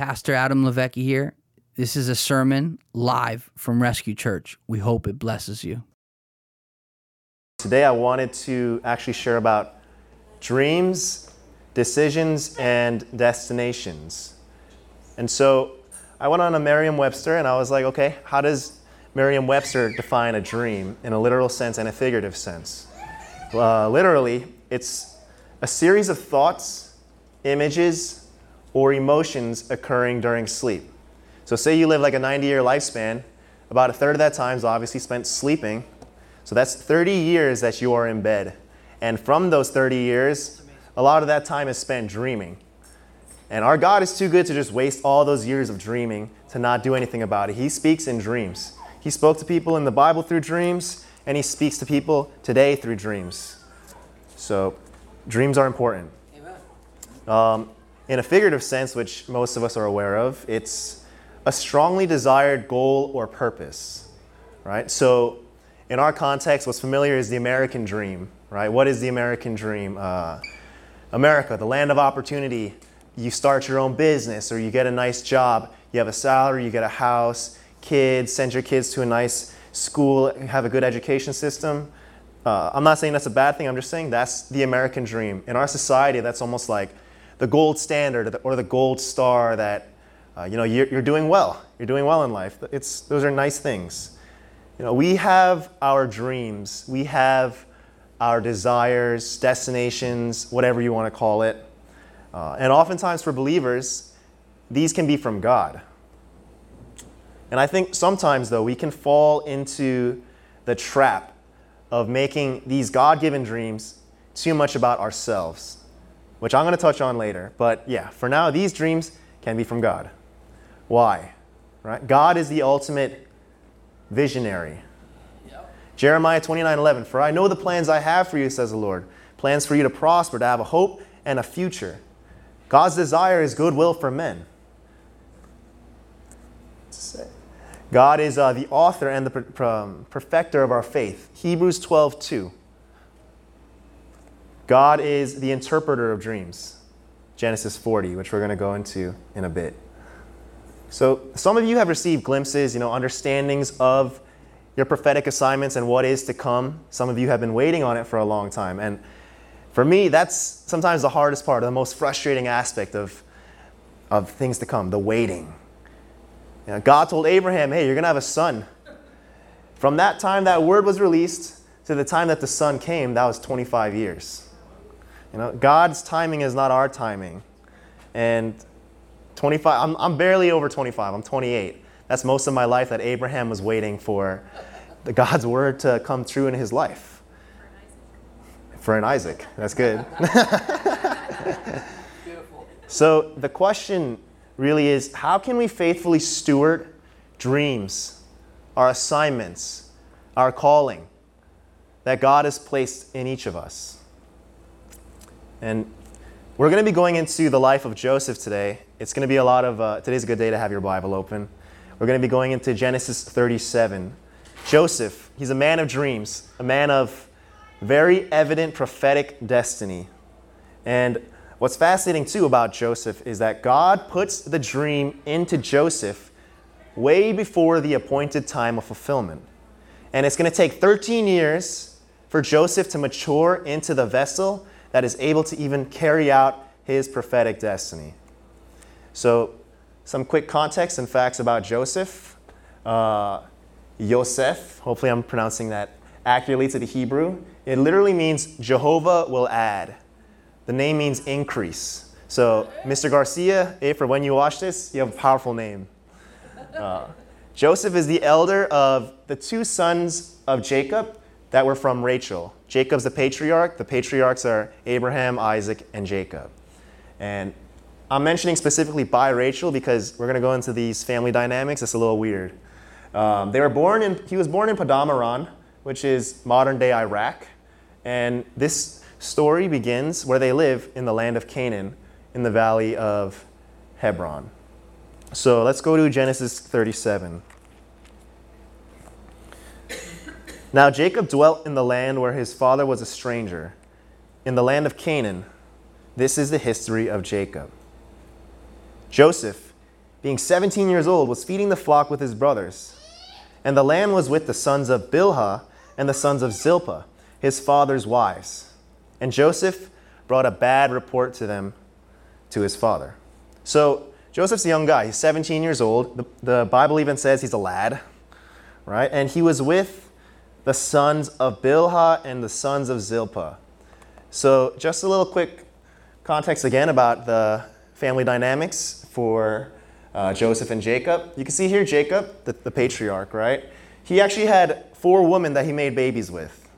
Pastor Adam Levecki here. This is a sermon live from Rescue Church. We hope it blesses you. Today, I wanted to actually share about dreams, decisions, and destinations. And so I went on a Merriam Webster and I was like, okay, how does Merriam Webster define a dream in a literal sense and a figurative sense? Uh, literally, it's a series of thoughts, images, or emotions occurring during sleep. So, say you live like a 90 year lifespan, about a third of that time is obviously spent sleeping. So, that's 30 years that you are in bed. And from those 30 years, a lot of that time is spent dreaming. And our God is too good to just waste all those years of dreaming to not do anything about it. He speaks in dreams. He spoke to people in the Bible through dreams, and He speaks to people today through dreams. So, dreams are important. Um, in a figurative sense, which most of us are aware of, it's a strongly desired goal or purpose, right? So, in our context, what's familiar is the American dream, right? What is the American dream? Uh, America, the land of opportunity. You start your own business or you get a nice job, you have a salary, you get a house, kids, send your kids to a nice school, have a good education system. Uh, I'm not saying that's a bad thing, I'm just saying that's the American dream. In our society, that's almost like the gold standard or the gold star that uh, you know you're, you're, doing well. You're doing well in life. It's, those are nice things. You know, we have our dreams, we have our desires, destinations, whatever you want to call it. Uh, and oftentimes for believers, these can be from God. And I think sometimes, though, we can fall into the trap of making these God given dreams too much about ourselves, which I'm going to touch on later. But yeah, for now, these dreams can be from God. Why? Right? God is the ultimate visionary. Yep. Jeremiah 29 11, For I know the plans I have for you, says the Lord plans for you to prosper, to have a hope and a future. God's desire is goodwill for men. God is uh, the author and the um, perfecter of our faith. Hebrews 12, 2. God is the interpreter of dreams. Genesis 40, which we're going to go into in a bit. So, some of you have received glimpses, you know, understandings of your prophetic assignments and what is to come. Some of you have been waiting on it for a long time. And for me, that's sometimes the hardest part, the most frustrating aspect of, of things to come, the waiting. You know, God told Abraham, hey, you're going to have a son. From that time that word was released to the time that the son came, that was 25 years. You know, God's timing is not our timing. And 25, I'm, I'm barely over 25, I'm 28. That's most of my life that Abraham was waiting for the God's word to come true in his life. For an Isaac. That's good. so the question really is how can we faithfully steward dreams, our assignments, our calling that God has placed in each of us? And we're going to be going into the life of Joseph today. It's going to be a lot of, uh, today's a good day to have your Bible open. We're going to be going into Genesis 37. Joseph, he's a man of dreams, a man of very evident prophetic destiny. And What's fascinating too about Joseph is that God puts the dream into Joseph way before the appointed time of fulfillment. And it's going to take 13 years for Joseph to mature into the vessel that is able to even carry out his prophetic destiny. So, some quick context and facts about Joseph. Uh, Yosef, hopefully I'm pronouncing that accurately to the Hebrew. It literally means Jehovah will add. The name means increase. So, Mr. Garcia, if for when you watch this, you have a powerful name. Uh, Joseph is the elder of the two sons of Jacob that were from Rachel. Jacob's the patriarch. The patriarchs are Abraham, Isaac, and Jacob. And I'm mentioning specifically by Rachel because we're going to go into these family dynamics. It's a little weird. Um, they were born in, he was born in Paddan Aram, which is modern day Iraq. And this story begins where they live in the land of Canaan in the valley of Hebron. So let's go to Genesis 37. Now Jacob dwelt in the land where his father was a stranger, in the land of Canaan. This is the history of Jacob. Joseph, being 17 years old, was feeding the flock with his brothers. And the land was with the sons of Bilhah and the sons of Zilpah, his father's wives. And Joseph brought a bad report to them to his father. So Joseph's a young guy. He's 17 years old. The, the Bible even says he's a lad, right? And he was with the sons of Bilhah and the sons of Zilpah. So, just a little quick context again about the family dynamics for uh, Joseph and Jacob. You can see here Jacob, the, the, patriarch, right? He actually had four women that he made babies with.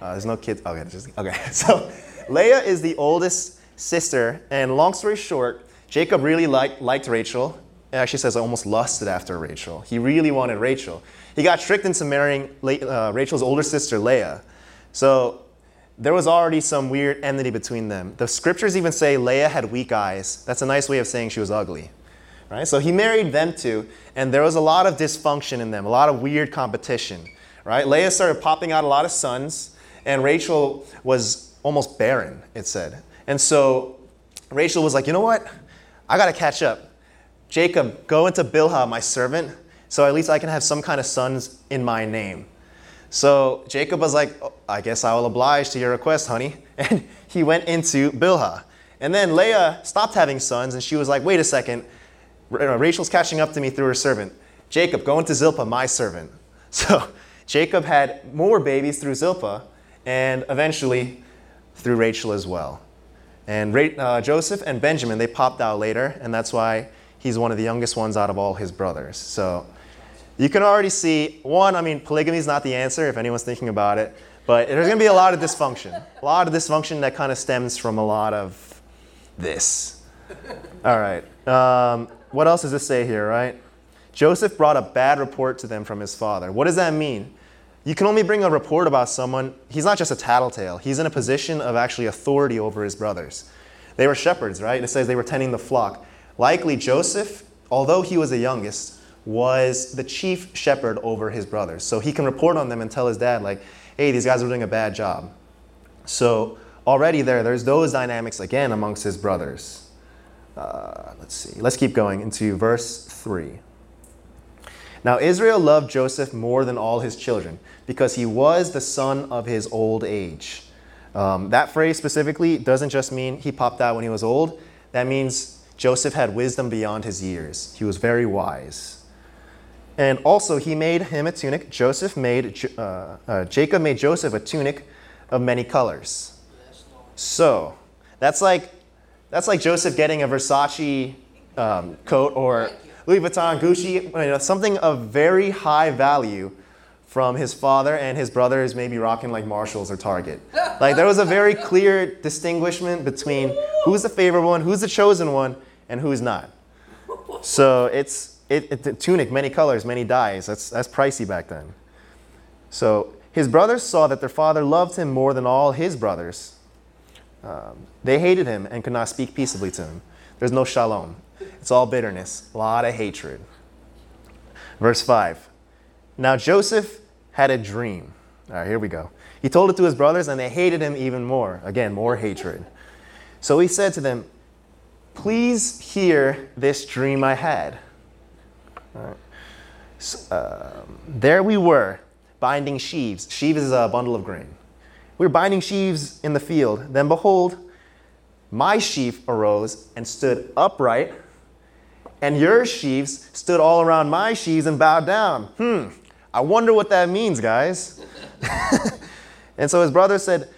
Uh, there's no kids. Okay, just, okay. So, Leah is the oldest sister, and long story short, Jacob really liked, liked Rachel. It actually says almost lusted after Rachel. He really wanted Rachel. He got tricked into marrying uh, Rachel's older sister, Leah. So there was already some weird enmity between them. The scriptures even say Leah had weak eyes. That's a nice way of saying she was ugly. Right? So he married them two, and there was a lot of dysfunction in them, a lot of weird competition. Right? Leah started popping out a lot of sons, and Rachel was almost barren, it said. And so Rachel was like, you know what? I got to catch up. Jacob, go into Bilhah, my servant, so at least I can have some kind of sons in my name. So Jacob was like, oh, I guess I will oblige to your request, honey. And he went into Bilhah. And then Leah stopped having sons, and she was like, wait a second. Rachel's catching up to me through her servant. Jacob, go into Zilpah, my servant. So Jacob had more babies through Zilpah, and eventually through Rachel as well. And uh, Joseph and Benjamin, they popped out later, and that's why he's one of the youngest ones out of all his brothers. So you can already see one, I mean, polygamy is not the answer if anyone's thinking about it, but there's going to be a lot of dysfunction. A lot of dysfunction that kind of stems from a lot of this. All right. Um, what else does this say here, right? Joseph brought a bad report to them from his father. What does that mean? You can only bring a report about someone. He's not just a tattletale. He's in a position of actually authority over his brothers. They were shepherds, right? And it says they were tending the flock. Likely Joseph, although he was the youngest, was the chief shepherd over his brothers. So he can report on them and tell his dad, like, hey, these guys are doing a bad job. So already there, there's those dynamics again amongst his brothers. Uh, let's see. Let's keep going into verse 3. Now Israel loved Joseph more than all his children because he was the son of his old age. Um, that phrase specifically doesn't just mean he popped out when he was old, that means Joseph had wisdom beyond his years. He was very wise. And also, he made him a tunic. Joseph made, uh, uh, Jacob made Joseph a tunic of many colors. So, that's like, that's like Joseph getting a Versace um, coat or Louis Vuitton, Gucci, you know, something of very high value from his father and his brothers maybe rocking like Marshalls or Target. Like there was a very clear distinguishment between who's the favored one, who's the chosen one, and who's not. So it's it, it tunic, many colors, many dyes. That's that's pricey back then. So his brothers saw that their father loved him more than all his brothers. Um, they hated him and could not speak peaceably to him. There's no shalom. It's all bitterness, a lot of hatred. Verse 5. Now Joseph had a dream. All right, here we go. He told it to his brothers, and they hated him even more. Again, more hatred. So he said to them, Please hear this dream I had. So, uh, there we were, binding sheaves. Sheaves is a bundle of grain. We were binding sheaves in the field. Then behold, my sheaf arose and stood upright, and your sheaves stood all around my sheaves and bowed down. Hmm, I wonder what that means, guys. and so his brother said,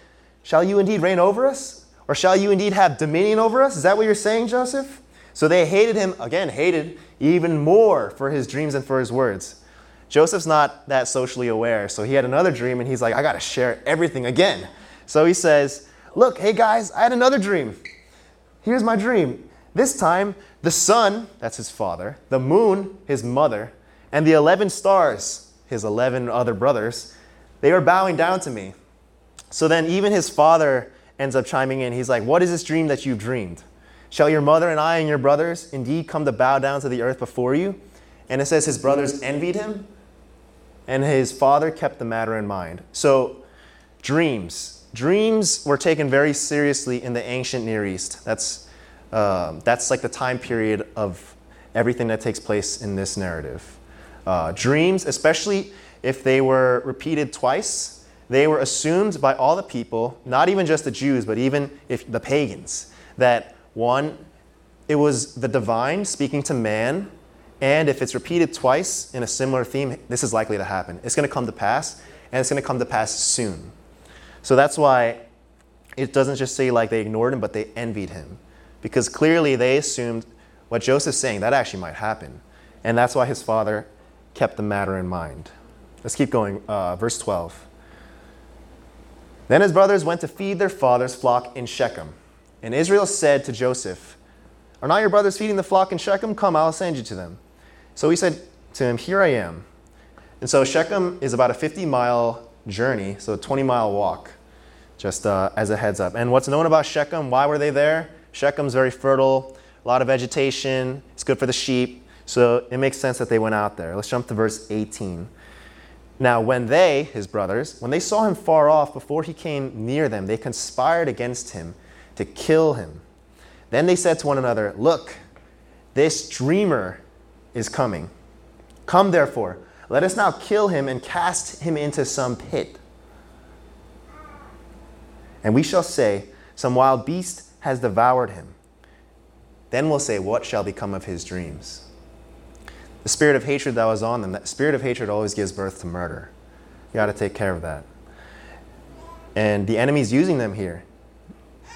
Shall you indeed reign over us? Or shall you indeed have dominion over us? Is that what you're saying, Joseph? So they hated him, again, hated even more for his dreams and for his words. Joseph's not that socially aware, so he had another dream and he's like, I gotta share everything again. So he says, Look, hey guys, I had another dream. Here's my dream. This time, the sun, that's his father, the moon, his mother, and the 11 stars, his 11 other brothers, they were bowing down to me. So then, even his father ends up chiming in. He's like, What is this dream that you've dreamed? Shall your mother and I and your brothers indeed come to bow down to the earth before you? And it says his brothers envied him, and his father kept the matter in mind. So, dreams. Dreams were taken very seriously in the ancient Near East. That's, um, that's like the time period of everything that takes place in this narrative. Uh, dreams, especially if they were repeated twice, they were assumed by all the people, not even just the Jews, but even if the pagans, that one, it was the divine speaking to man, and if it's repeated twice in a similar theme, this is likely to happen. It's going to come to pass, and it's going to come to pass soon. So that's why it doesn't just say like they ignored him, but they envied him. Because clearly they assumed what Joseph's saying, that actually might happen. And that's why his father kept the matter in mind. Let's keep going. Uh, verse 12. Then his brothers went to feed their father's flock in Shechem. And Israel said to Joseph, Are not your brothers feeding the flock in Shechem? Come, I'll send you to them. So he said to him, Here I am. And so Shechem is about a 50 mile journey, so a 20 mile walk, just uh, as a heads up. And what's known about Shechem, why were they there? Shechem's very fertile, a lot of vegetation, it's good for the sheep. So it makes sense that they went out there. Let's jump to verse 18. Now, when they, his brothers, when they saw him far off before he came near them, they conspired against him to kill him. Then they said to one another, Look, this dreamer is coming. Come, therefore, let us now kill him and cast him into some pit. And we shall say, Some wild beast has devoured him. Then we'll say, What shall become of his dreams? The spirit of hatred that was on them, that spirit of hatred always gives birth to murder. You got to take care of that. And the enemy's using them here.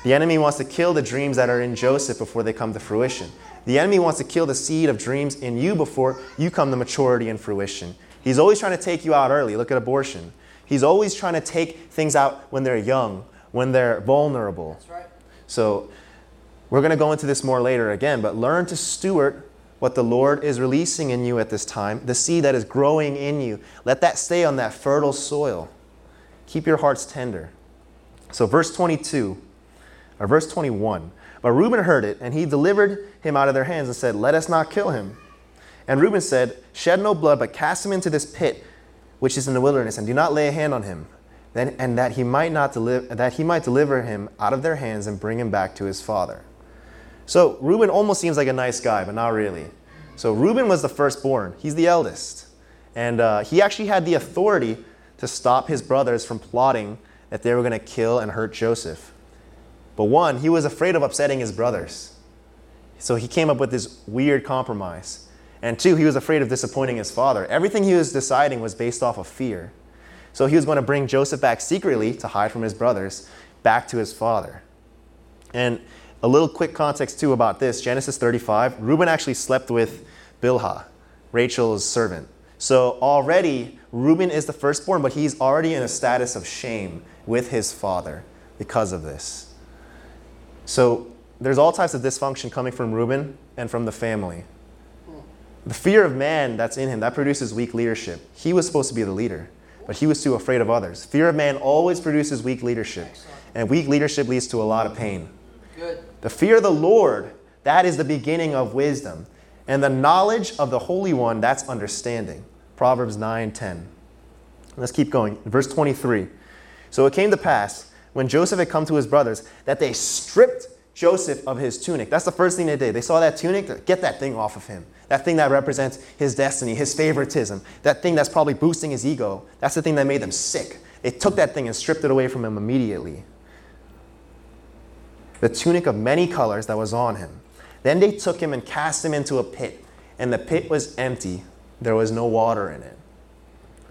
The enemy wants to kill the dreams that are in Joseph before they come to fruition. The enemy wants to kill the seed of dreams in you before you come to maturity and fruition. He's always trying to take you out early. Look at abortion. He's always trying to take things out when they're young, when they're vulnerable. That's right. So we're going to go into this more later again, but learn to steward what the Lord is releasing in you at this time, the seed that is growing in you. Let that stay on that fertile soil. Keep your hearts tender. So, verse 22, or verse 21. But Reuben heard it, and he delivered him out of their hands and said, Let us not kill him. And Reuben said, Shed no blood, but cast him into this pit which is in the wilderness, and do not lay a hand on him, then, and that he might not deliver that he might deliver him out of their hands and bring him back to his father. So Reuben almost seems like a nice guy, but not really. So Reuben was the firstborn. He's the eldest. And uh, he actually had the authority to stop his brothers from plotting that they were going to kill and hurt Joseph. But one, he was afraid of upsetting his brothers. So he came up with this weird compromise. And two, he was afraid of disappointing his father. Everything he was deciding was based off of fear. So he was going to bring Joseph back secretly to hide from his brothers back to his father. And a little quick context too about this Genesis 35, Reuben actually slept with Bilhah, Rachel's servant. So already, Reuben is the firstborn, but he's already in a status of shame with his father because of this. So there's all types of dysfunction coming from Reuben and from the family. The fear of man that's in him, that produces weak leadership. He was supposed to be the leader, but he was too afraid of others. Fear of man always produces weak leadership, and weak leadership leads to a lot of pain. Good. The fear of the Lord, that is the beginning of wisdom. And the knowledge of the Holy One, that's understanding. Proverbs 9 10. Let's keep going. Verse 23. So it came to pass, when Joseph had come to his brothers, that they stripped Joseph of his tunic. That's the first thing they did. They saw that tunic, get that thing off of him. That thing that represents his destiny, his favoritism, that thing that's probably boosting his ego. That's the thing that made them sick. They took that thing and stripped it away from him immediately. The tunic of many colors that was on him. Then they took him and cast him into a pit, and the pit was empty. There was no water in it.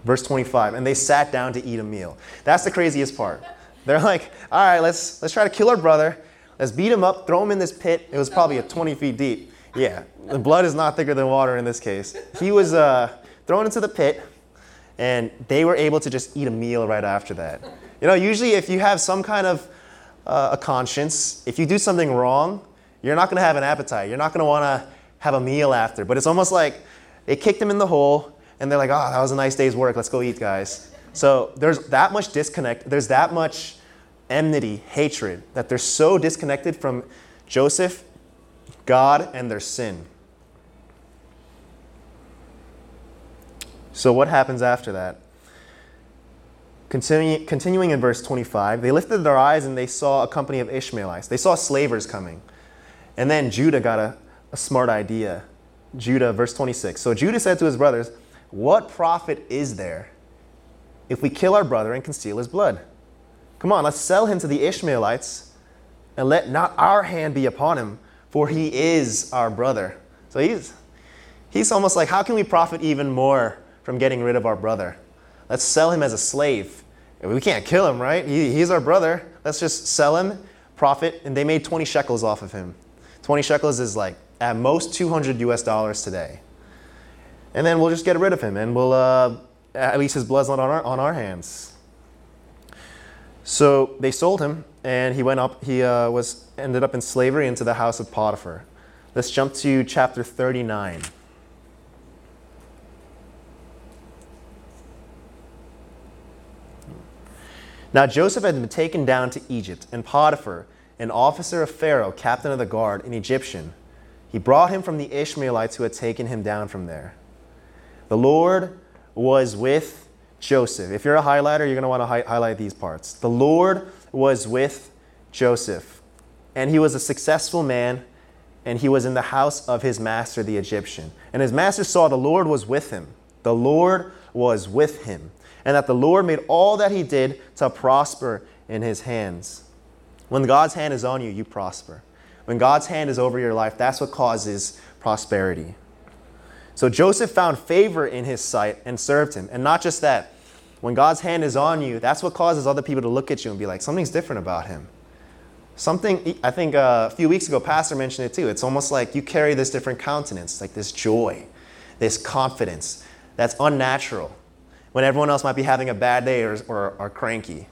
Verse 25, and they sat down to eat a meal. That's the craziest part. They're like, all right, let's, let's try to kill our brother. Let's beat him up, throw him in this pit. It was probably a 20 feet deep. Yeah, the blood is not thicker than water in this case. He was uh, thrown into the pit, and they were able to just eat a meal right after that. You know, usually if you have some kind of uh, a conscience, if you do something wrong, you're not going to have an appetite. You're not going to want to have a meal after. But it's almost like they kicked him in the hole, and they're like, oh, that was a nice day's work. Let's go eat, guys. So there's that much disconnect. There's that much enmity, hatred, that they're so disconnected from Joseph, God, and their sin. So what happens after that? Continuing, continuing in verse 25, they lifted their eyes and they saw a company of Ishmaelites. They saw slavers coming. And then Judah got a, a smart idea. Judah, verse 26. So Judah said to his brothers, What profit is there if we kill our brother and conceal his blood? Come on, let's sell him to the Ishmaelites and let not our hand be upon him, for he is our brother. So he's, he's almost like, How can we profit even more from getting rid of our brother? Let's sell him as a slave. We can't kill him, right? He, he's our brother. Let's just sell him, profit, and they made 20 shekels off of him. 20 shekels is like at most 200 US dollars today. And then we'll just get rid of him and we'll, uh, at least his blood's not on our, on our hands. So they sold him and he went up, he uh, was, ended up in slavery into the house of Potiphar. Let's jump to chapter 39. Now Joseph had been taken down to Egypt, and Potiphar, an officer of Pharaoh, captain of the guard, an Egyptian, he brought him from the Ishmaelites who had taken him down from there. The Lord was with Joseph. If you're a highlighter, you're going to want to hi- highlight these parts. The Lord was with Joseph, and he was a successful man, and he was in the house of his master, the Egyptian. And his master saw the Lord was with him. The Lord was with him, and that the Lord made all that he did to prosper in his hands. When God's hand is on you, you prosper. When God's hand is over your life, that's what causes prosperity. So Joseph found favor in his sight and served him. And not just that, when God's hand is on you, that's what causes other people to look at you and be like, something's different about him. Something, I think uh, a few weeks ago, Pastor mentioned it too. It's almost like you carry this different countenance, like this joy, this confidence that's unnatural when everyone else might be having a bad day or, or are cranky.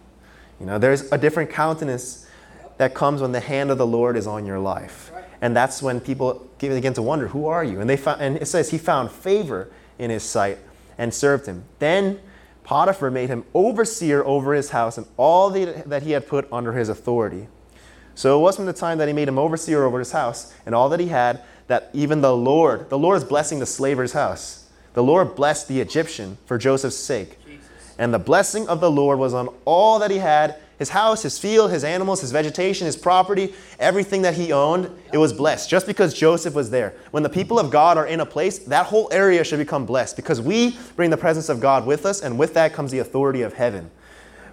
You know, there's a different countenance that comes when the hand of the Lord is on your life. And that's when people begin to wonder, who are you? And, they found, and it says he found favor in his sight and served him. Then Potiphar made him overseer over his house and all the, that he had put under his authority. So it was from the time that he made him overseer over his house and all that he had that even the Lord, the Lord is blessing the slaver's house. The Lord blessed the Egyptian for Joseph's sake. Jesus. And the blessing of the Lord was on all that he had his house, his field, his animals, his vegetation, his property, everything that he owned, it was blessed just because Joseph was there. When the people of God are in a place, that whole area should become blessed because we bring the presence of God with us, and with that comes the authority of heaven.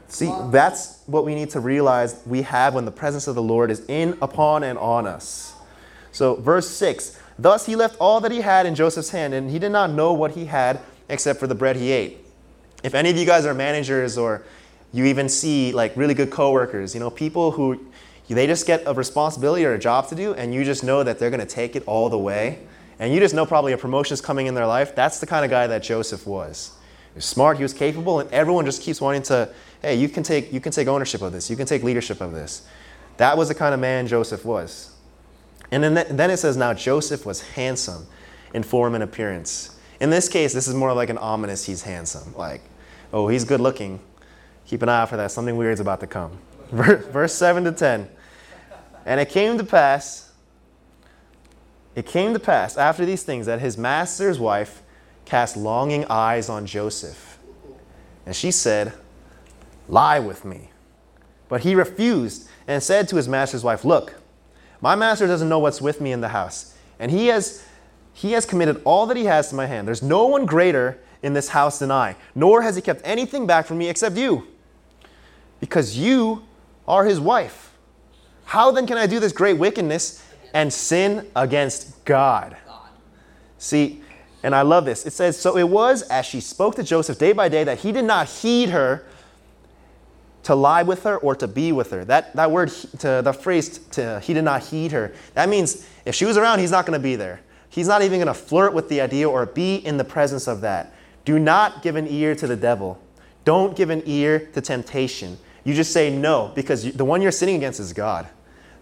See, that's what we need to realize we have when the presence of the Lord is in, upon, and on us. So, verse 6 Thus he left all that he had in Joseph's hand, and he did not know what he had except for the bread he ate. If any of you guys are managers or you even see like really good coworkers, you know, people who they just get a responsibility or a job to do, and you just know that they're going to take it all the way. And you just know probably a promotion is coming in their life. That's the kind of guy that Joseph was. He was smart, he was capable, and everyone just keeps wanting to, hey, you can take, you can take ownership of this, you can take leadership of this. That was the kind of man Joseph was. And then, then it says, now Joseph was handsome in form and appearance. In this case, this is more like an ominous, he's handsome. Like, oh, he's good looking. Keep an eye out for that. Something weird is about to come. Verse 7 to 10. And it came to pass, it came to pass after these things that his master's wife cast longing eyes on Joseph. And she said, Lie with me. But he refused and said to his master's wife, Look, my master doesn't know what's with me in the house, and he has, he has committed all that he has to my hand. There's no one greater in this house than I, nor has he kept anything back from me except you because you are his wife. How then can I do this great wickedness and sin against God? See, and I love this. It says, So it was as she spoke to Joseph day by day that he did not heed her to lie with her or to be with her. That, that word, to, the phrase, to, he did not heed her, that means if she was around, he's not going to be there. He's not even going to flirt with the idea or be in the presence of that. Do not give an ear to the devil. Don't give an ear to temptation. You just say no because the one you're sinning against is God.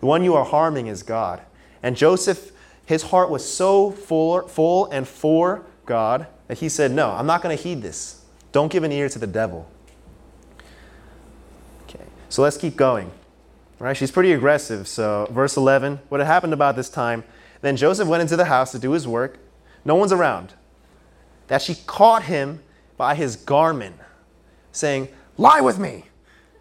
The one you are harming is God. And Joseph, his heart was so full, full and for God that he said, No, I'm not going to heed this. Don't give an ear to the devil. Okay, so let's keep going. All right, she's pretty aggressive. So, verse 11 what had happened about this time, then Joseph went into the house to do his work. No one's around. That she caught him by his garment, saying, Lie with me.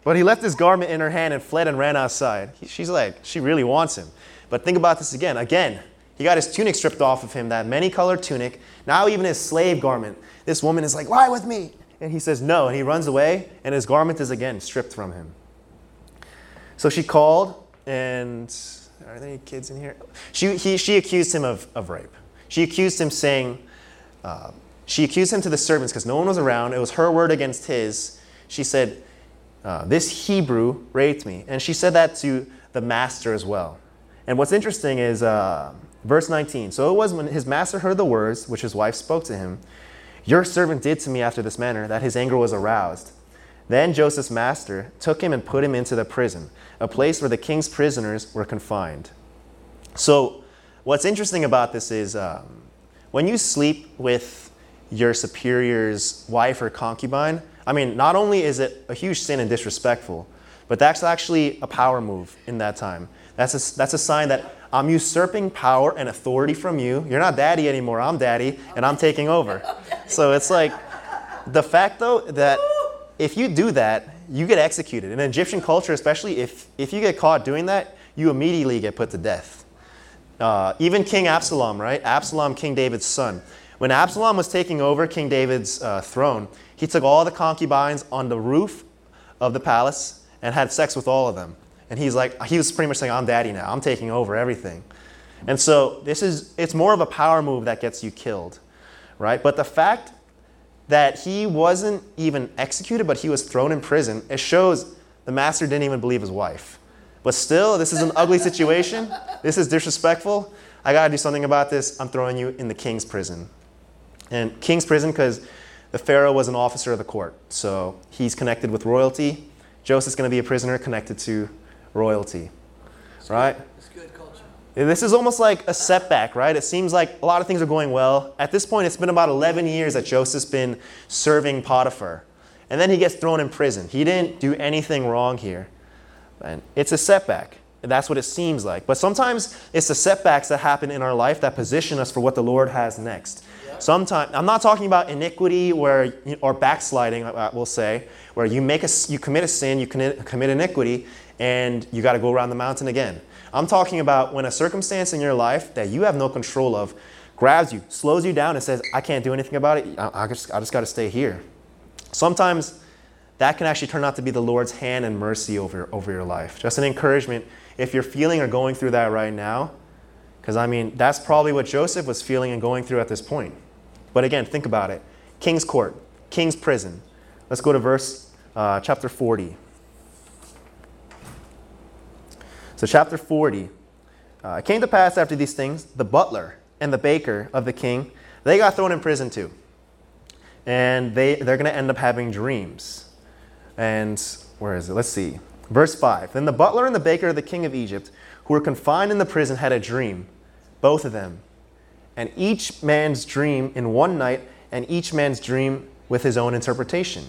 But he left his garment in her hand and fled and ran outside. He, she's like, she really wants him. But think about this again. Again, He got his tunic stripped off of him, that many colored tunic. Now, even his slave garment. This woman is like, Lie with me. And he says, No. And he runs away, and his garment is again stripped from him. So she called, and are there any kids in here? She, he, she accused him of, of rape. She accused him saying, uh, she accused him to the servants because no one was around. It was her word against his. She said, uh, This Hebrew raped me. And she said that to the master as well. And what's interesting is uh, verse 19. So it was when his master heard the words which his wife spoke to him, Your servant did to me after this manner, that his anger was aroused. Then Joseph's master took him and put him into the prison, a place where the king's prisoners were confined. So, what's interesting about this is um, when you sleep with your superior's wife or concubine, I mean, not only is it a huge sin and disrespectful, but that's actually a power move in that time. That's a, that's a sign that I'm usurping power and authority from you. You're not daddy anymore, I'm daddy, and I'm taking over. So it's like the fact, though, that if you do that, you get executed. In Egyptian culture, especially, if, if you get caught doing that, you immediately get put to death. Uh, even King Absalom, right? Absalom, King David's son. When Absalom was taking over King David's uh, throne, he took all the concubines on the roof of the palace and had sex with all of them. And he's like, he was pretty much saying, I'm daddy now. I'm taking over everything. And so this is, it's more of a power move that gets you killed, right? But the fact that he wasn't even executed, but he was thrown in prison, it shows the master didn't even believe his wife. But still, this is an ugly situation. This is disrespectful. I got to do something about this. I'm throwing you in the king's prison. And king's prison because the Pharaoh was an officer of the court. So he's connected with royalty. Joseph's going to be a prisoner connected to royalty. Right? This is almost like a setback, right? It seems like a lot of things are going well. At this point, it's been about 11 years that Joseph's been serving Potiphar. And then he gets thrown in prison. He didn't do anything wrong here. And it's a setback. That's what it seems like. But sometimes it's the setbacks that happen in our life that position us for what the Lord has next. Sometimes I'm not talking about iniquity where or backsliding, we'll say, where you make a you commit a sin, you commit iniquity, and you got to go around the mountain again. I'm talking about when a circumstance in your life that you have no control of grabs you, slows you down, and says, I can't do anything about it. I, I just, I just got to stay here. Sometimes that can actually turn out to be the Lord's hand and mercy over, over your life. Just an encouragement if you're feeling or going through that right now, because I mean, that's probably what Joseph was feeling and going through at this point. But again, think about it King's court, King's prison. Let's go to verse uh, chapter 40. So, chapter 40. Uh, it came to pass after these things, the butler and the baker of the king, they got thrown in prison too. And they, they're going to end up having dreams. And where is it? Let's see. Verse 5. Then the butler and the baker of the king of Egypt, who were confined in the prison, had a dream, both of them. And each man's dream in one night, and each man's dream with his own interpretation.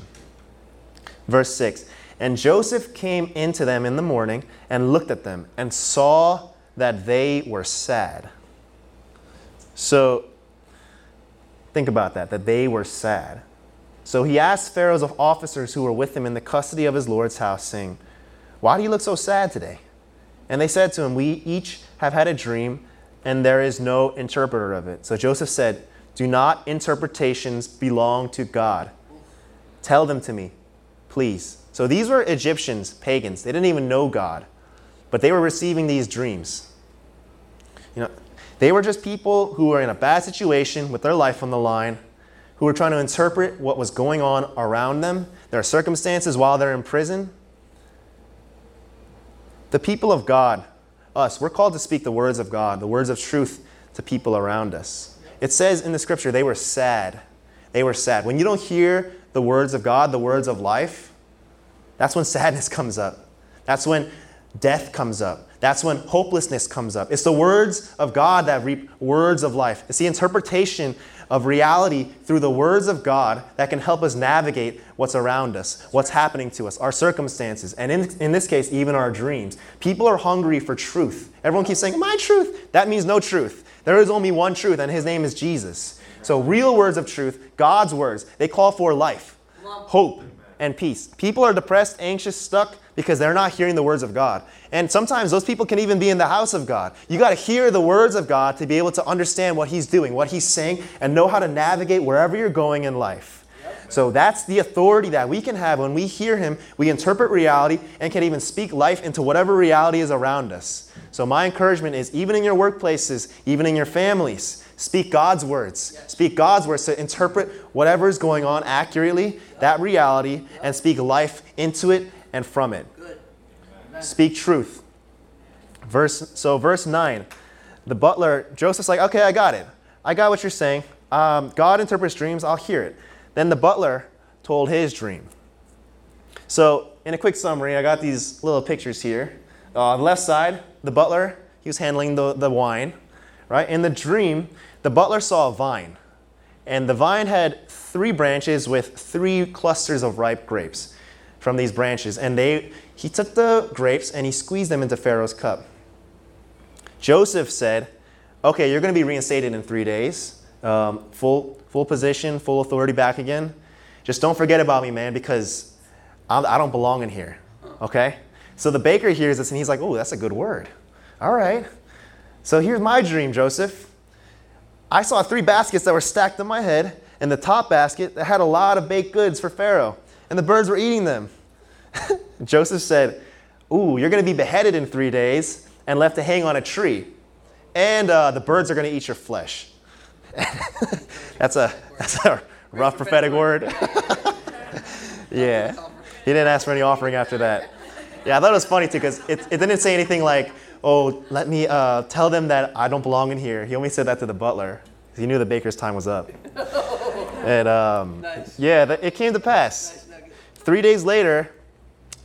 Verse 6 and Joseph came into them in the morning and looked at them and saw that they were sad. So think about that, that they were sad. So he asked Pharaoh's officers who were with him in the custody of his Lord's house, saying, Why do you look so sad today? And they said to him, We each have had a dream, and there is no interpreter of it. So Joseph said, Do not interpretations belong to God? Tell them to me, please. So these were Egyptians, pagans. They didn't even know God, but they were receiving these dreams. You know, they were just people who were in a bad situation with their life on the line, who were trying to interpret what was going on around them, their circumstances while they're in prison. The people of God, us, we're called to speak the words of God, the words of truth to people around us. It says in the scripture, they were sad. They were sad. When you don't hear the words of God, the words of life, that's when sadness comes up. That's when death comes up. That's when hopelessness comes up. It's the words of God that reap words of life. It's the interpretation of reality through the words of God that can help us navigate what's around us, what's happening to us, our circumstances, and in, in this case, even our dreams. People are hungry for truth. Everyone keeps saying, My truth. That means no truth. There is only one truth, and his name is Jesus. So, real words of truth, God's words, they call for life, hope, and peace. People are depressed, anxious, stuck because they're not hearing the words of God. And sometimes those people can even be in the house of God. You got to hear the words of God to be able to understand what He's doing, what He's saying, and know how to navigate wherever you're going in life. So that's the authority that we can have when we hear Him. We interpret reality and can even speak life into whatever reality is around us. So, my encouragement is even in your workplaces, even in your families, speak God's words. Speak God's words to interpret whatever is going on accurately, that reality, and speak life into it and from it. Speak truth. Verse, so, verse 9, the butler, Joseph's like, okay, I got it. I got what you're saying. Um, God interprets dreams, I'll hear it. Then the butler told his dream. So, in a quick summary, I got these little pictures here. Uh, on the left side, the butler, he was handling the, the wine, right? In the dream, the butler saw a vine, and the vine had three branches with three clusters of ripe grapes from these branches. And they, he took the grapes and he squeezed them into Pharaoh's cup. Joseph said, Okay, you're going to be reinstated in three days, um, full, full position, full authority back again. Just don't forget about me, man, because I'm, I do not belong in here. Okay? So the baker hears this and he's like, Oh, that's a good word. All right. So here's my dream, Joseph. I saw three baskets that were stacked on my head, and the top basket that had a lot of baked goods for Pharaoh, and the birds were eating them. Joseph said, Ooh, you're going to be beheaded in three days and left to hang on a tree, and uh, the birds are going to eat your flesh. that's, a, that's a rough prophetic word. yeah. He didn't ask for any offering after that. Yeah, I thought it was funny too because it, it didn't say anything like, oh, let me uh, tell them that I don't belong in here. He only said that to the butler. He knew the baker's time was up. and um, nice. yeah, it came to pass. Nice Three days later,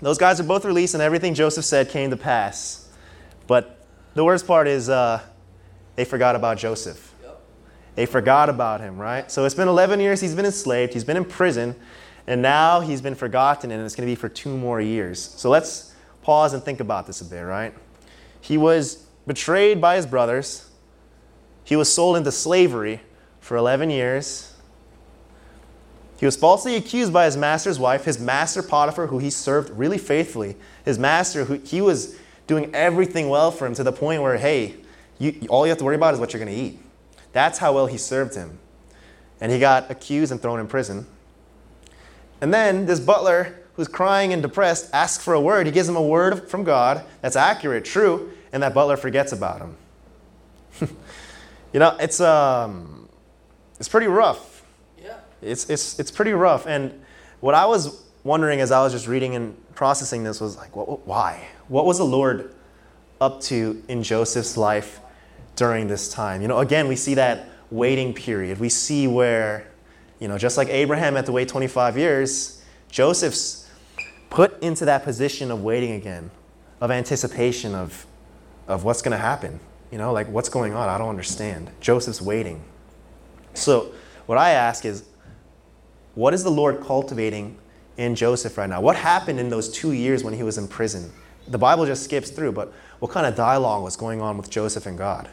those guys are both released, and everything Joseph said came to pass. But the worst part is uh, they forgot about Joseph. Yep. They forgot about him, right? So it's been 11 years he's been enslaved, he's been in prison, and now he's been forgotten, and it's going to be for two more years. So let's pause and think about this a bit, right? He was betrayed by his brothers. He was sold into slavery for 11 years. He was falsely accused by his master's wife, his master Potiphar, who he served really faithfully. His master, who he was doing everything well for him to the point where, hey, you, all you have to worry about is what you're going to eat. That's how well he served him. And he got accused and thrown in prison. And then this butler who's crying and depressed asks for a word. He gives him a word from God that's accurate, true, and that butler forgets about him. you know, it's, um, it's pretty rough. Yeah. It's, it's, it's pretty rough. And what I was wondering as I was just reading and processing this was like, what, why? What was the Lord up to in Joseph's life during this time? You know, again, we see that waiting period. We see where, you know, just like Abraham had to wait 25 years, Joseph's put into that position of waiting again, of anticipation of, of what's going to happen. You know, like what's going on? I don't understand. Joseph's waiting. So, what I ask is, what is the Lord cultivating in Joseph right now? What happened in those two years when he was in prison? The Bible just skips through, but what kind of dialogue was going on with Joseph and God?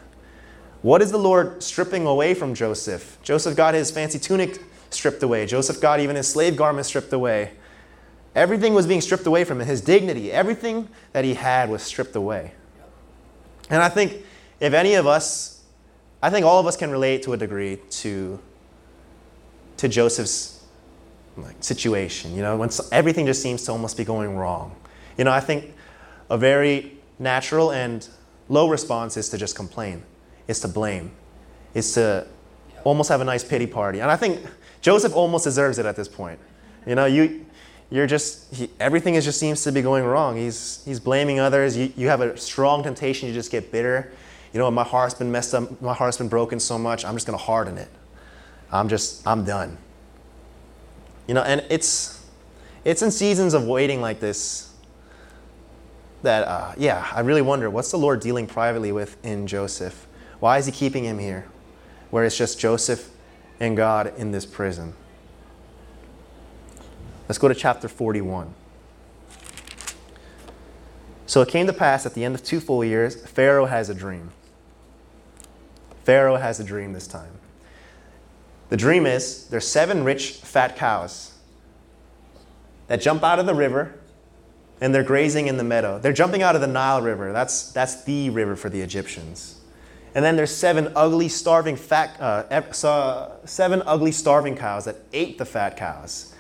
What is the Lord stripping away from Joseph? Joseph got his fancy tunic stripped away. Joseph got even his slave garment stripped away. Everything was being stripped away from him. His dignity, everything that he had was stripped away. And I think if any of us, I think all of us can relate to a degree to, to Joseph's like, situation, you know, when everything just seems to almost be going wrong. You know, I think a very natural and low response is to just complain, is to blame, is to almost have a nice pity party. And I think Joseph almost deserves it at this point. You know, you, you're just he, everything is just seems to be going wrong. He's he's blaming others. You, you have a strong temptation to just get bitter. You know, my heart's been messed up. My heart's been broken so much. I'm just gonna harden it. I'm just I'm done. You know, and it's it's in seasons of waiting like this that uh, yeah, I really wonder what's the Lord dealing privately with in Joseph. Why is He keeping him here, where it's just Joseph and God in this prison? Let's go to chapter 41. So it came to pass at the end of two full years, Pharaoh has a dream. Pharaoh has a dream this time. The dream is there's seven rich, fat cows. that jump out of the river and they're grazing in the meadow. They're jumping out of the Nile River. That's, that's the river for the Egyptians. And then there's seven ugly, starving fat, uh, seven ugly, starving cows that ate the fat cows.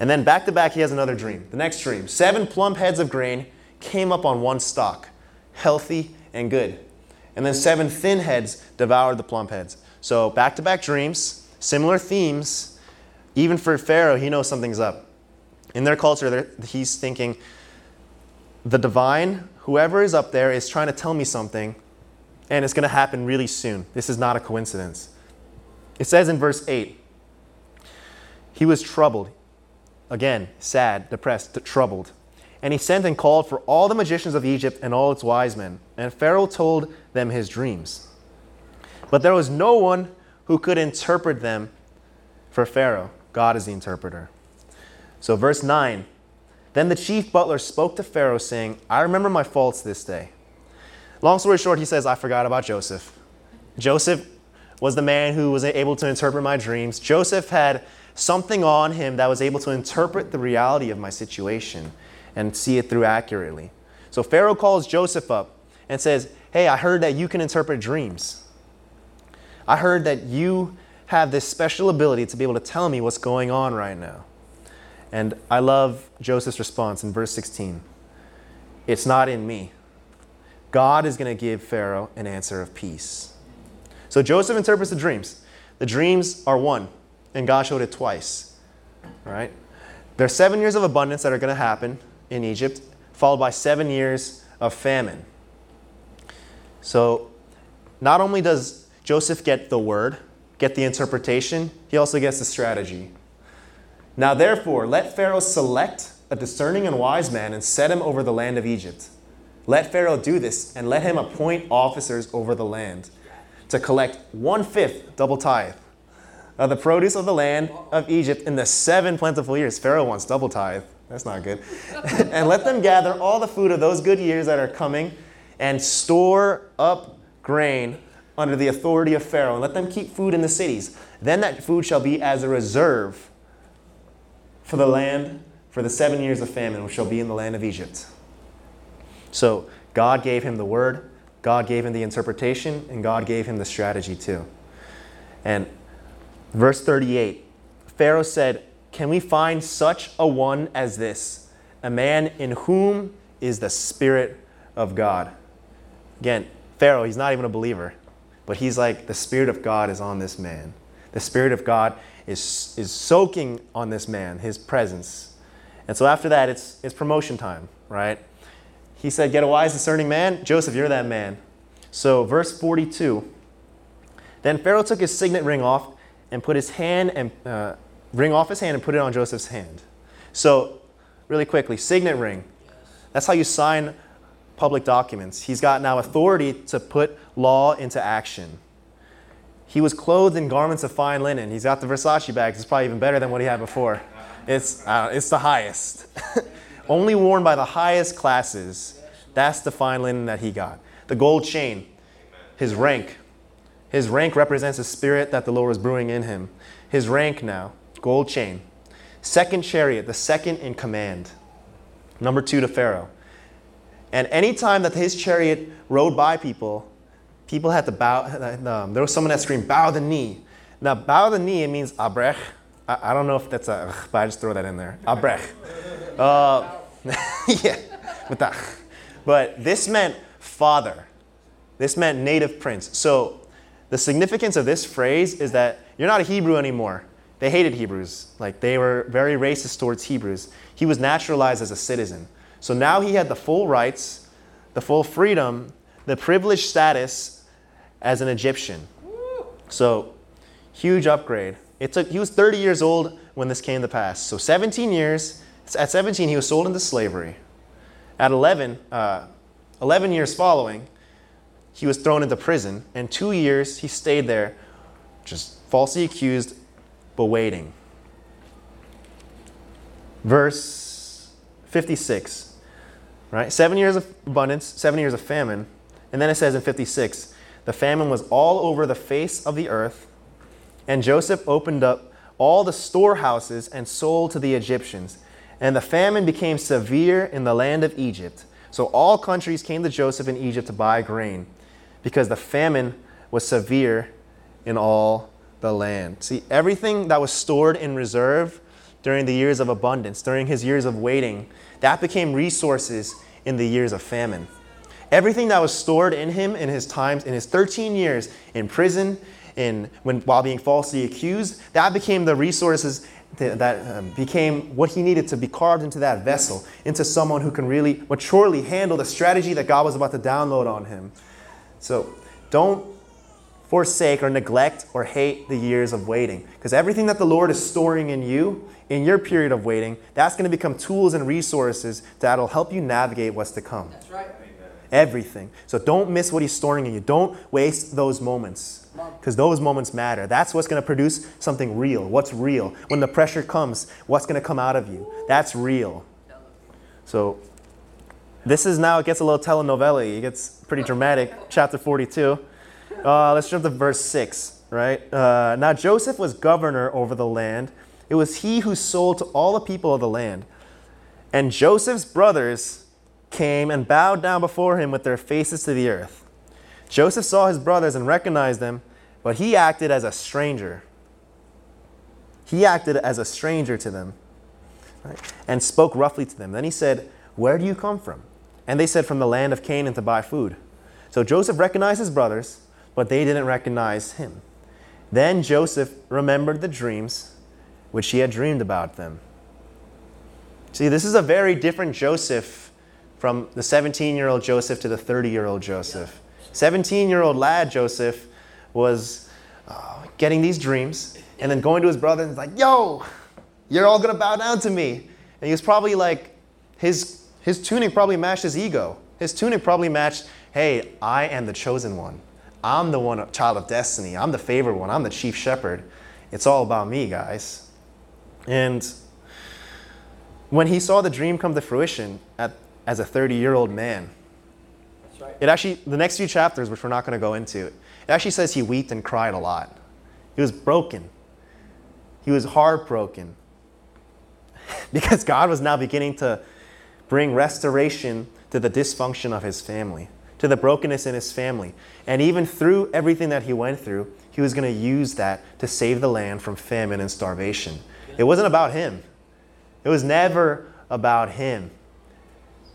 And then back to back, he has another dream. The next dream seven plump heads of grain came up on one stalk, healthy and good. And then seven thin heads devoured the plump heads. So back to back dreams, similar themes. Even for Pharaoh, he knows something's up. In their culture, he's thinking, the divine, whoever is up there, is trying to tell me something, and it's going to happen really soon. This is not a coincidence. It says in verse 8, he was troubled. Again, sad, depressed, troubled. And he sent and called for all the magicians of Egypt and all its wise men. And Pharaoh told them his dreams. But there was no one who could interpret them for Pharaoh. God is the interpreter. So, verse 9 Then the chief butler spoke to Pharaoh, saying, I remember my faults this day. Long story short, he says, I forgot about Joseph. Joseph was the man who was able to interpret my dreams. Joseph had something on him that was able to interpret the reality of my situation and see it through accurately. So Pharaoh calls Joseph up and says, Hey, I heard that you can interpret dreams. I heard that you have this special ability to be able to tell me what's going on right now. And I love Joseph's response in verse 16 It's not in me. God is going to give Pharaoh an answer of peace. So Joseph interprets the dreams. The dreams are one, and God showed it twice. Right? There are seven years of abundance that are going to happen in Egypt, followed by seven years of famine. So not only does Joseph get the word, get the interpretation, he also gets the strategy. Now, therefore, let Pharaoh select a discerning and wise man and set him over the land of Egypt. Let Pharaoh do this and let him appoint officers over the land to collect one fifth double tithe of the produce of the land of Egypt in the seven plentiful years. Pharaoh wants double tithe. That's not good. and let them gather all the food of those good years that are coming and store up grain under the authority of Pharaoh and let them keep food in the cities. Then that food shall be as a reserve for the land for the seven years of famine which shall be in the land of Egypt. So God gave him the word, God gave him the interpretation, and God gave him the strategy too. And verse 38 Pharaoh said, Can we find such a one as this, a man in whom is the Spirit of God? Again, Pharaoh, he's not even a believer, but he's like, The Spirit of God is on this man. The Spirit of God is, is soaking on this man, his presence. And so after that, it's, it's promotion time, right? He said, Get a wise, discerning man. Joseph, you're that man. So, verse 42 Then Pharaoh took his signet ring off and put his hand and uh, ring off his hand and put it on Joseph's hand. So, really quickly, signet ring. That's how you sign public documents. He's got now authority to put law into action. He was clothed in garments of fine linen. He's got the Versace bags. It's probably even better than what he had before. It's, uh, it's the highest. Only worn by the highest classes. That's the fine linen that he got. The gold chain, his rank. His rank represents the spirit that the Lord was brewing in him. His rank now, gold chain. Second chariot, the second in command. Number two to Pharaoh. And anytime that his chariot rode by people, people had to bow. Um, there was someone that screamed, bow the knee. Now, bow the knee, it means abrech. I, I don't know if that's a, but I just throw that in there. Abrech. Uh, yeah, that. But this meant father. This meant native prince. So the significance of this phrase is that you're not a Hebrew anymore. They hated Hebrews. Like they were very racist towards Hebrews. He was naturalized as a citizen. So now he had the full rights, the full freedom, the privileged status as an Egyptian. So huge upgrade. It took he was 30 years old when this came to pass. So 17 years. At 17, he was sold into slavery. At 11, uh, 11 years following, he was thrown into prison, and two years he stayed there, just falsely accused, but waiting. Verse 56, right? Seven years of abundance, seven years of famine. And then it says in 56, the famine was all over the face of the earth, and Joseph opened up all the storehouses and sold to the Egyptians And the famine became severe in the land of Egypt. So all countries came to Joseph in Egypt to buy grain because the famine was severe in all the land. See, everything that was stored in reserve during the years of abundance, during his years of waiting, that became resources in the years of famine. Everything that was stored in him in his times, in his 13 years in prison, in, when, while being falsely accused, that became the resources that um, became what he needed to be carved into that vessel, into someone who can really maturely handle the strategy that God was about to download on him. So don't forsake or neglect or hate the years of waiting. Because everything that the Lord is storing in you in your period of waiting, that's going to become tools and resources that'll help you navigate what's to come. That's right. Everything. So don't miss what He's storing in you. Don't waste those moments. Because those moments matter. That's what's going to produce something real. What's real? When the pressure comes, what's going to come out of you? That's real. So this is now, it gets a little telenovela. It gets pretty dramatic. Chapter 42. Uh, let's jump to verse 6, right? Uh, now Joseph was governor over the land. It was he who sold to all the people of the land. And Joseph's brothers came and bowed down before him with their faces to the earth. Joseph saw his brothers and recognized them, but he acted as a stranger. He acted as a stranger to them right? and spoke roughly to them. Then he said, Where do you come from? And they said, From the land of Canaan to buy food. So Joseph recognized his brothers, but they didn't recognize him. Then Joseph remembered the dreams which he had dreamed about them. See, this is a very different Joseph from the 17 year old Joseph to the 30 year old Joseph. 17 year old lad Joseph was uh, getting these dreams and then going to his brother and like, Yo, you're all gonna bow down to me. And he was probably like, his, his tunic probably matched his ego. His tunic probably matched, Hey, I am the chosen one. I'm the one, child of destiny. I'm the favored one. I'm the chief shepherd. It's all about me, guys. And when he saw the dream come to fruition at, as a 30 year old man, it actually, the next few chapters, which we're not going to go into, it actually says he wept and cried a lot. He was broken. He was heartbroken because God was now beginning to bring restoration to the dysfunction of his family, to the brokenness in his family. And even through everything that he went through, he was going to use that to save the land from famine and starvation. It wasn't about him. It was never about him.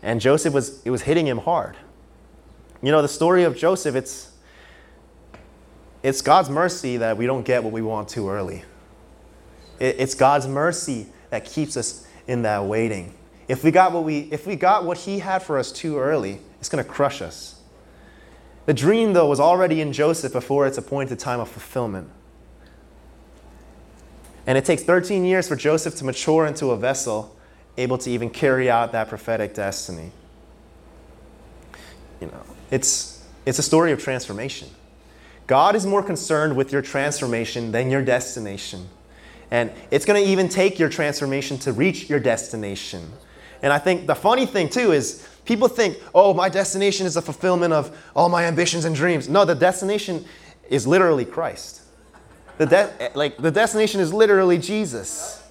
And Joseph was it was hitting him hard. You know, the story of Joseph, it's it's God's mercy that we don't get what we want too early. It, it's God's mercy that keeps us in that waiting. If we got what we if we got what he had for us too early, it's going to crush us. The dream though was already in Joseph before its appointed time of fulfillment. And it takes 13 years for Joseph to mature into a vessel able to even carry out that prophetic destiny. You know, it's, it's a story of transformation. God is more concerned with your transformation than your destination. And it's going to even take your transformation to reach your destination. And I think the funny thing, too, is people think, oh, my destination is the fulfillment of all my ambitions and dreams. No, the destination is literally Christ. The de- like the destination is literally Jesus.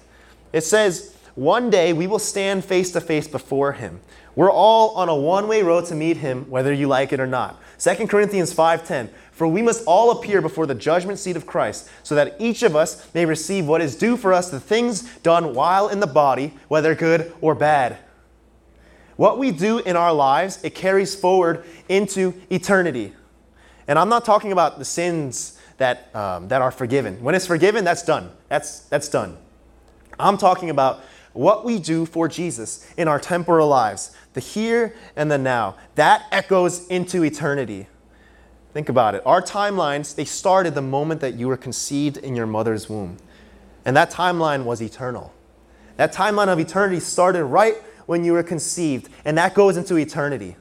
It says, one day we will stand face to face before him. We're all on a one-way road to meet him, whether you like it or not. 2 Corinthians 5:10. For we must all appear before the judgment seat of Christ, so that each of us may receive what is due for us the things done while in the body, whether good or bad. What we do in our lives, it carries forward into eternity. And I'm not talking about the sins that, um, that are forgiven. When it's forgiven, that's done. That's, that's done. I'm talking about what we do for Jesus in our temporal lives, the here and the now. That echoes into eternity. Think about it. Our timelines, they started the moment that you were conceived in your mother's womb. And that timeline was eternal. That timeline of eternity started right when you were conceived, and that goes into eternity.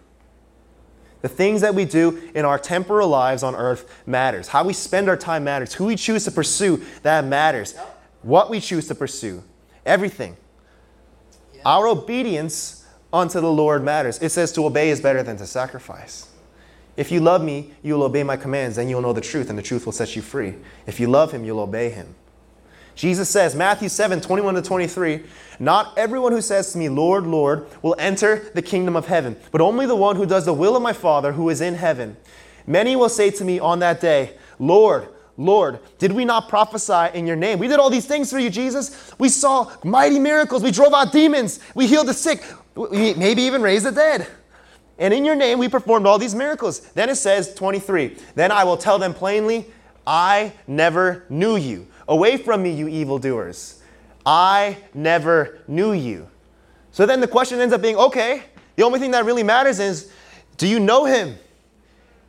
The things that we do in our temporal lives on earth matters. How we spend our time matters. Who we choose to pursue, that matters. What we choose to pursue, everything. Our obedience unto the Lord matters. It says to obey is better than to sacrifice. If you love me, you will obey my commands, then you'll know the truth, and the truth will set you free. If you love him, you'll obey him. Jesus says, Matthew 7 21 to 23, Not everyone who says to me, Lord, Lord, will enter the kingdom of heaven, but only the one who does the will of my Father who is in heaven. Many will say to me on that day, Lord, Lord, did we not prophesy in your name? We did all these things for you, Jesus. We saw mighty miracles. We drove out demons. We healed the sick. We maybe even raised the dead. And in your name we performed all these miracles. Then it says 23, Then I will tell them plainly, I never knew you. Away from me, you evildoers. I never knew you. So then the question ends up being okay, the only thing that really matters is do you know him?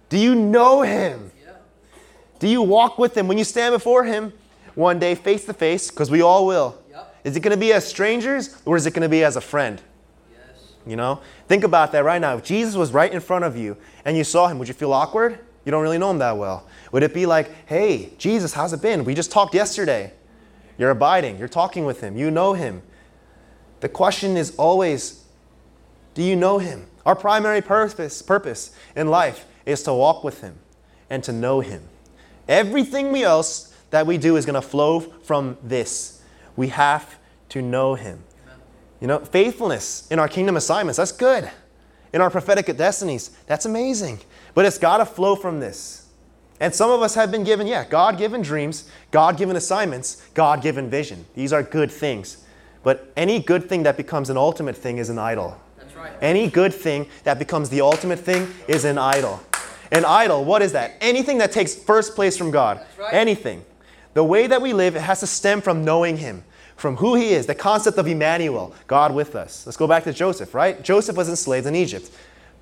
Do you know him? Do you walk with him when you stand before him one day face to face? Because we all will. Yep. Is it going to be as strangers or is it going to be as a friend? You know? Think about that right now. If Jesus was right in front of you and you saw him, would you feel awkward? You don't really know him that well. Would it be like, hey, Jesus, how's it been? We just talked yesterday. You're abiding, you're talking with him, you know him. The question is always, do you know him? Our primary purpose, purpose in life is to walk with him and to know him. Everything we else that we do is going to flow from this. We have to know him. You know, faithfulness in our kingdom assignments, that's good. In our prophetic destinies, that's amazing. But it's got to flow from this. And some of us have been given, yeah, God given dreams, God given assignments, God given vision. These are good things. But any good thing that becomes an ultimate thing is an idol. That's right. Any good thing that becomes the ultimate thing is an idol. An idol, what is that? Anything that takes first place from God. Right. Anything. The way that we live, it has to stem from knowing Him, from who He is, the concept of Emmanuel, God with us. Let's go back to Joseph, right? Joseph was enslaved in Egypt.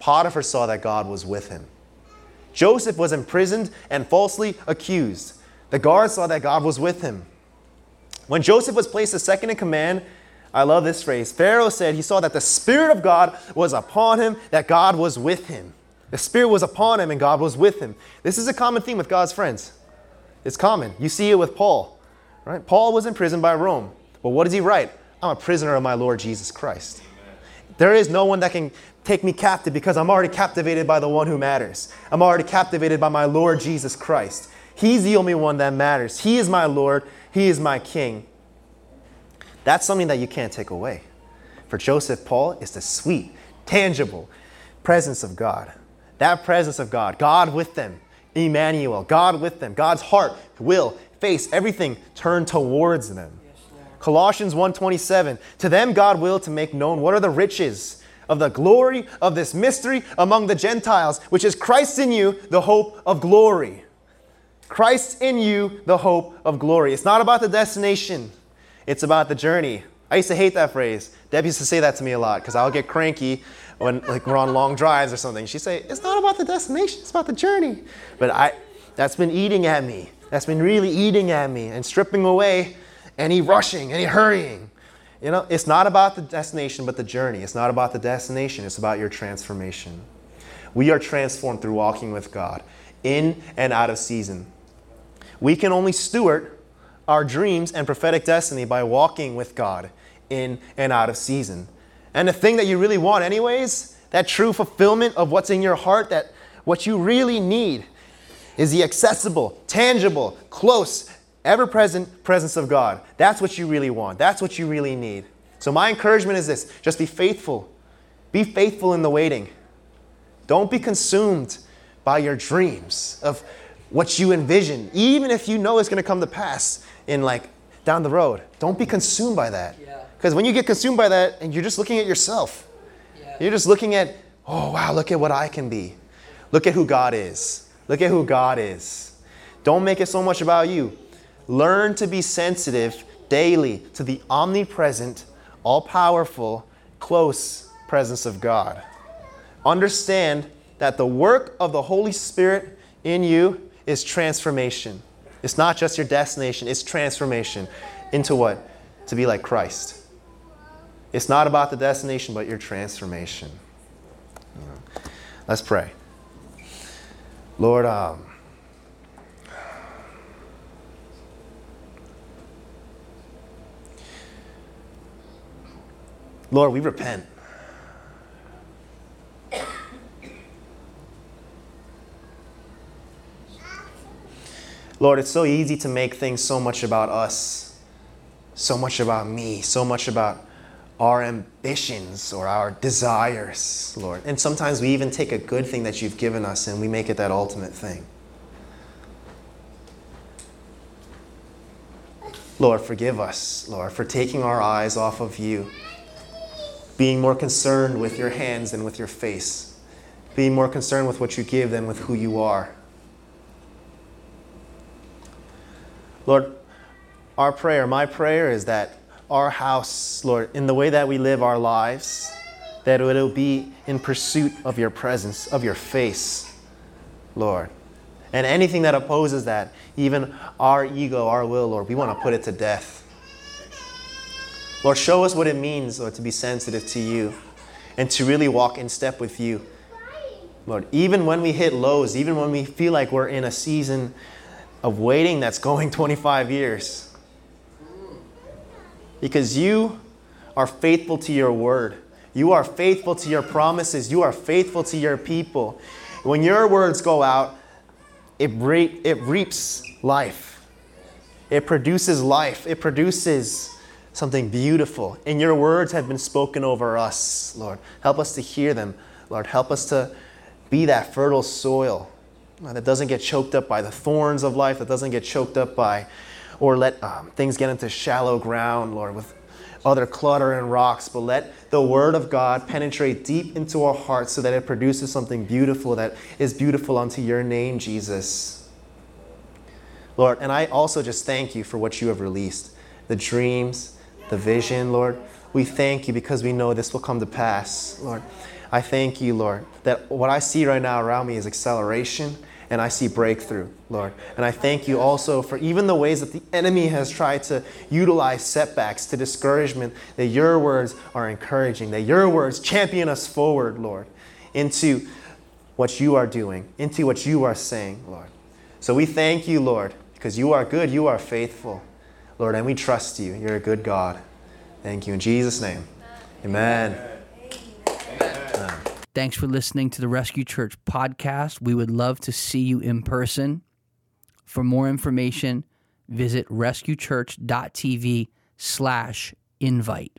Potiphar saw that God was with him. Joseph was imprisoned and falsely accused. The guards saw that God was with him. When Joseph was placed as second in command, I love this phrase. Pharaoh said he saw that the Spirit of God was upon him, that God was with him. The Spirit was upon him and God was with him. This is a common theme with God's friends. It's common. You see it with Paul. Right? Paul was imprisoned by Rome. But what does he write? I'm a prisoner of my Lord Jesus Christ. There is no one that can take me captive because I'm already captivated by the one who matters. I'm already captivated by my Lord Jesus Christ. He's the only one that matters. He is my Lord, He is my King. That's something that you can't take away. For Joseph, Paul is the sweet, tangible presence of God. That presence of God, God with them, Emmanuel, God with them, God's heart, will, face, everything turned towards them. Colossians 1:27 To them God will to make known what are the riches of the glory of this mystery among the Gentiles, which is Christ in you, the hope of glory. Christ in you, the hope of glory. It's not about the destination, it's about the journey. I used to hate that phrase. Deb used to say that to me a lot because I'll get cranky when like we're on long drives or something. She'd say, "It's not about the destination; it's about the journey." But I, that's been eating at me. That's been really eating at me and stripping away any rushing, any hurrying. You know, it's not about the destination, but the journey. It's not about the destination, it's about your transformation. We are transformed through walking with God in and out of season. We can only steward our dreams and prophetic destiny by walking with God in and out of season. And the thing that you really want, anyways, that true fulfillment of what's in your heart, that what you really need is the accessible, tangible, close, ever present presence of God. That's what you really want. That's what you really need. So, my encouragement is this just be faithful. Be faithful in the waiting. Don't be consumed by your dreams of what you envision, even if you know it's going to come to pass in like down the road. Don't be consumed by that. Because yeah. when you get consumed by that and you're just looking at yourself, yeah. you're just looking at, oh, wow, look at what I can be. Look at who God is. Look at who God is. Don't make it so much about you. Learn to be sensitive daily to the omnipresent, all powerful, close presence of God. Understand that the work of the Holy Spirit in you is transformation. It's not just your destination, it's transformation into what? To be like Christ. It's not about the destination, but your transformation. Let's pray. Lord, um, Lord, we repent. Lord, it's so easy to make things so much about us. so much about me, so much about our ambitions or our desires, Lord. And sometimes we even take a good thing that you've given us and we make it that ultimate thing. Lord, forgive us, Lord, for taking our eyes off of you, being more concerned with your hands than with your face, being more concerned with what you give than with who you are. Lord, our prayer, my prayer is that our house, Lord, in the way that we live our lives, that it'll be in pursuit of your presence, of your face, Lord. And anything that opposes that, even our ego, our will, Lord, we want to put it to death. Lord, show us what it means, Lord, to be sensitive to you and to really walk in step with you. Lord, even when we hit lows, even when we feel like we're in a season of waiting that's going 25 years, because you are faithful to your word. You are faithful to your promises. You are faithful to your people. When your words go out, it, re- it reaps life. It produces life. It produces something beautiful. And your words have been spoken over us, Lord. Help us to hear them. Lord, help us to be that fertile soil that doesn't get choked up by the thorns of life, that doesn't get choked up by or let um, things get into shallow ground, Lord, with other clutter and rocks, but let the Word of God penetrate deep into our hearts so that it produces something beautiful that is beautiful unto your name, Jesus. Lord, and I also just thank you for what you have released the dreams, the vision, Lord. We thank you because we know this will come to pass, Lord. I thank you, Lord, that what I see right now around me is acceleration and I see breakthrough, Lord. And I thank you also for even the ways that the enemy has tried to utilize setbacks to discouragement, that your words are encouraging, that your words champion us forward, Lord, into what you are doing, into what you are saying, Lord. So we thank you, Lord, because you are good, you are faithful, Lord, and we trust you. You're a good God. Thank you. In Jesus' name, amen. amen. Thanks for listening to the Rescue Church podcast. We would love to see you in person. For more information, visit rescuechurch.tv slash invite.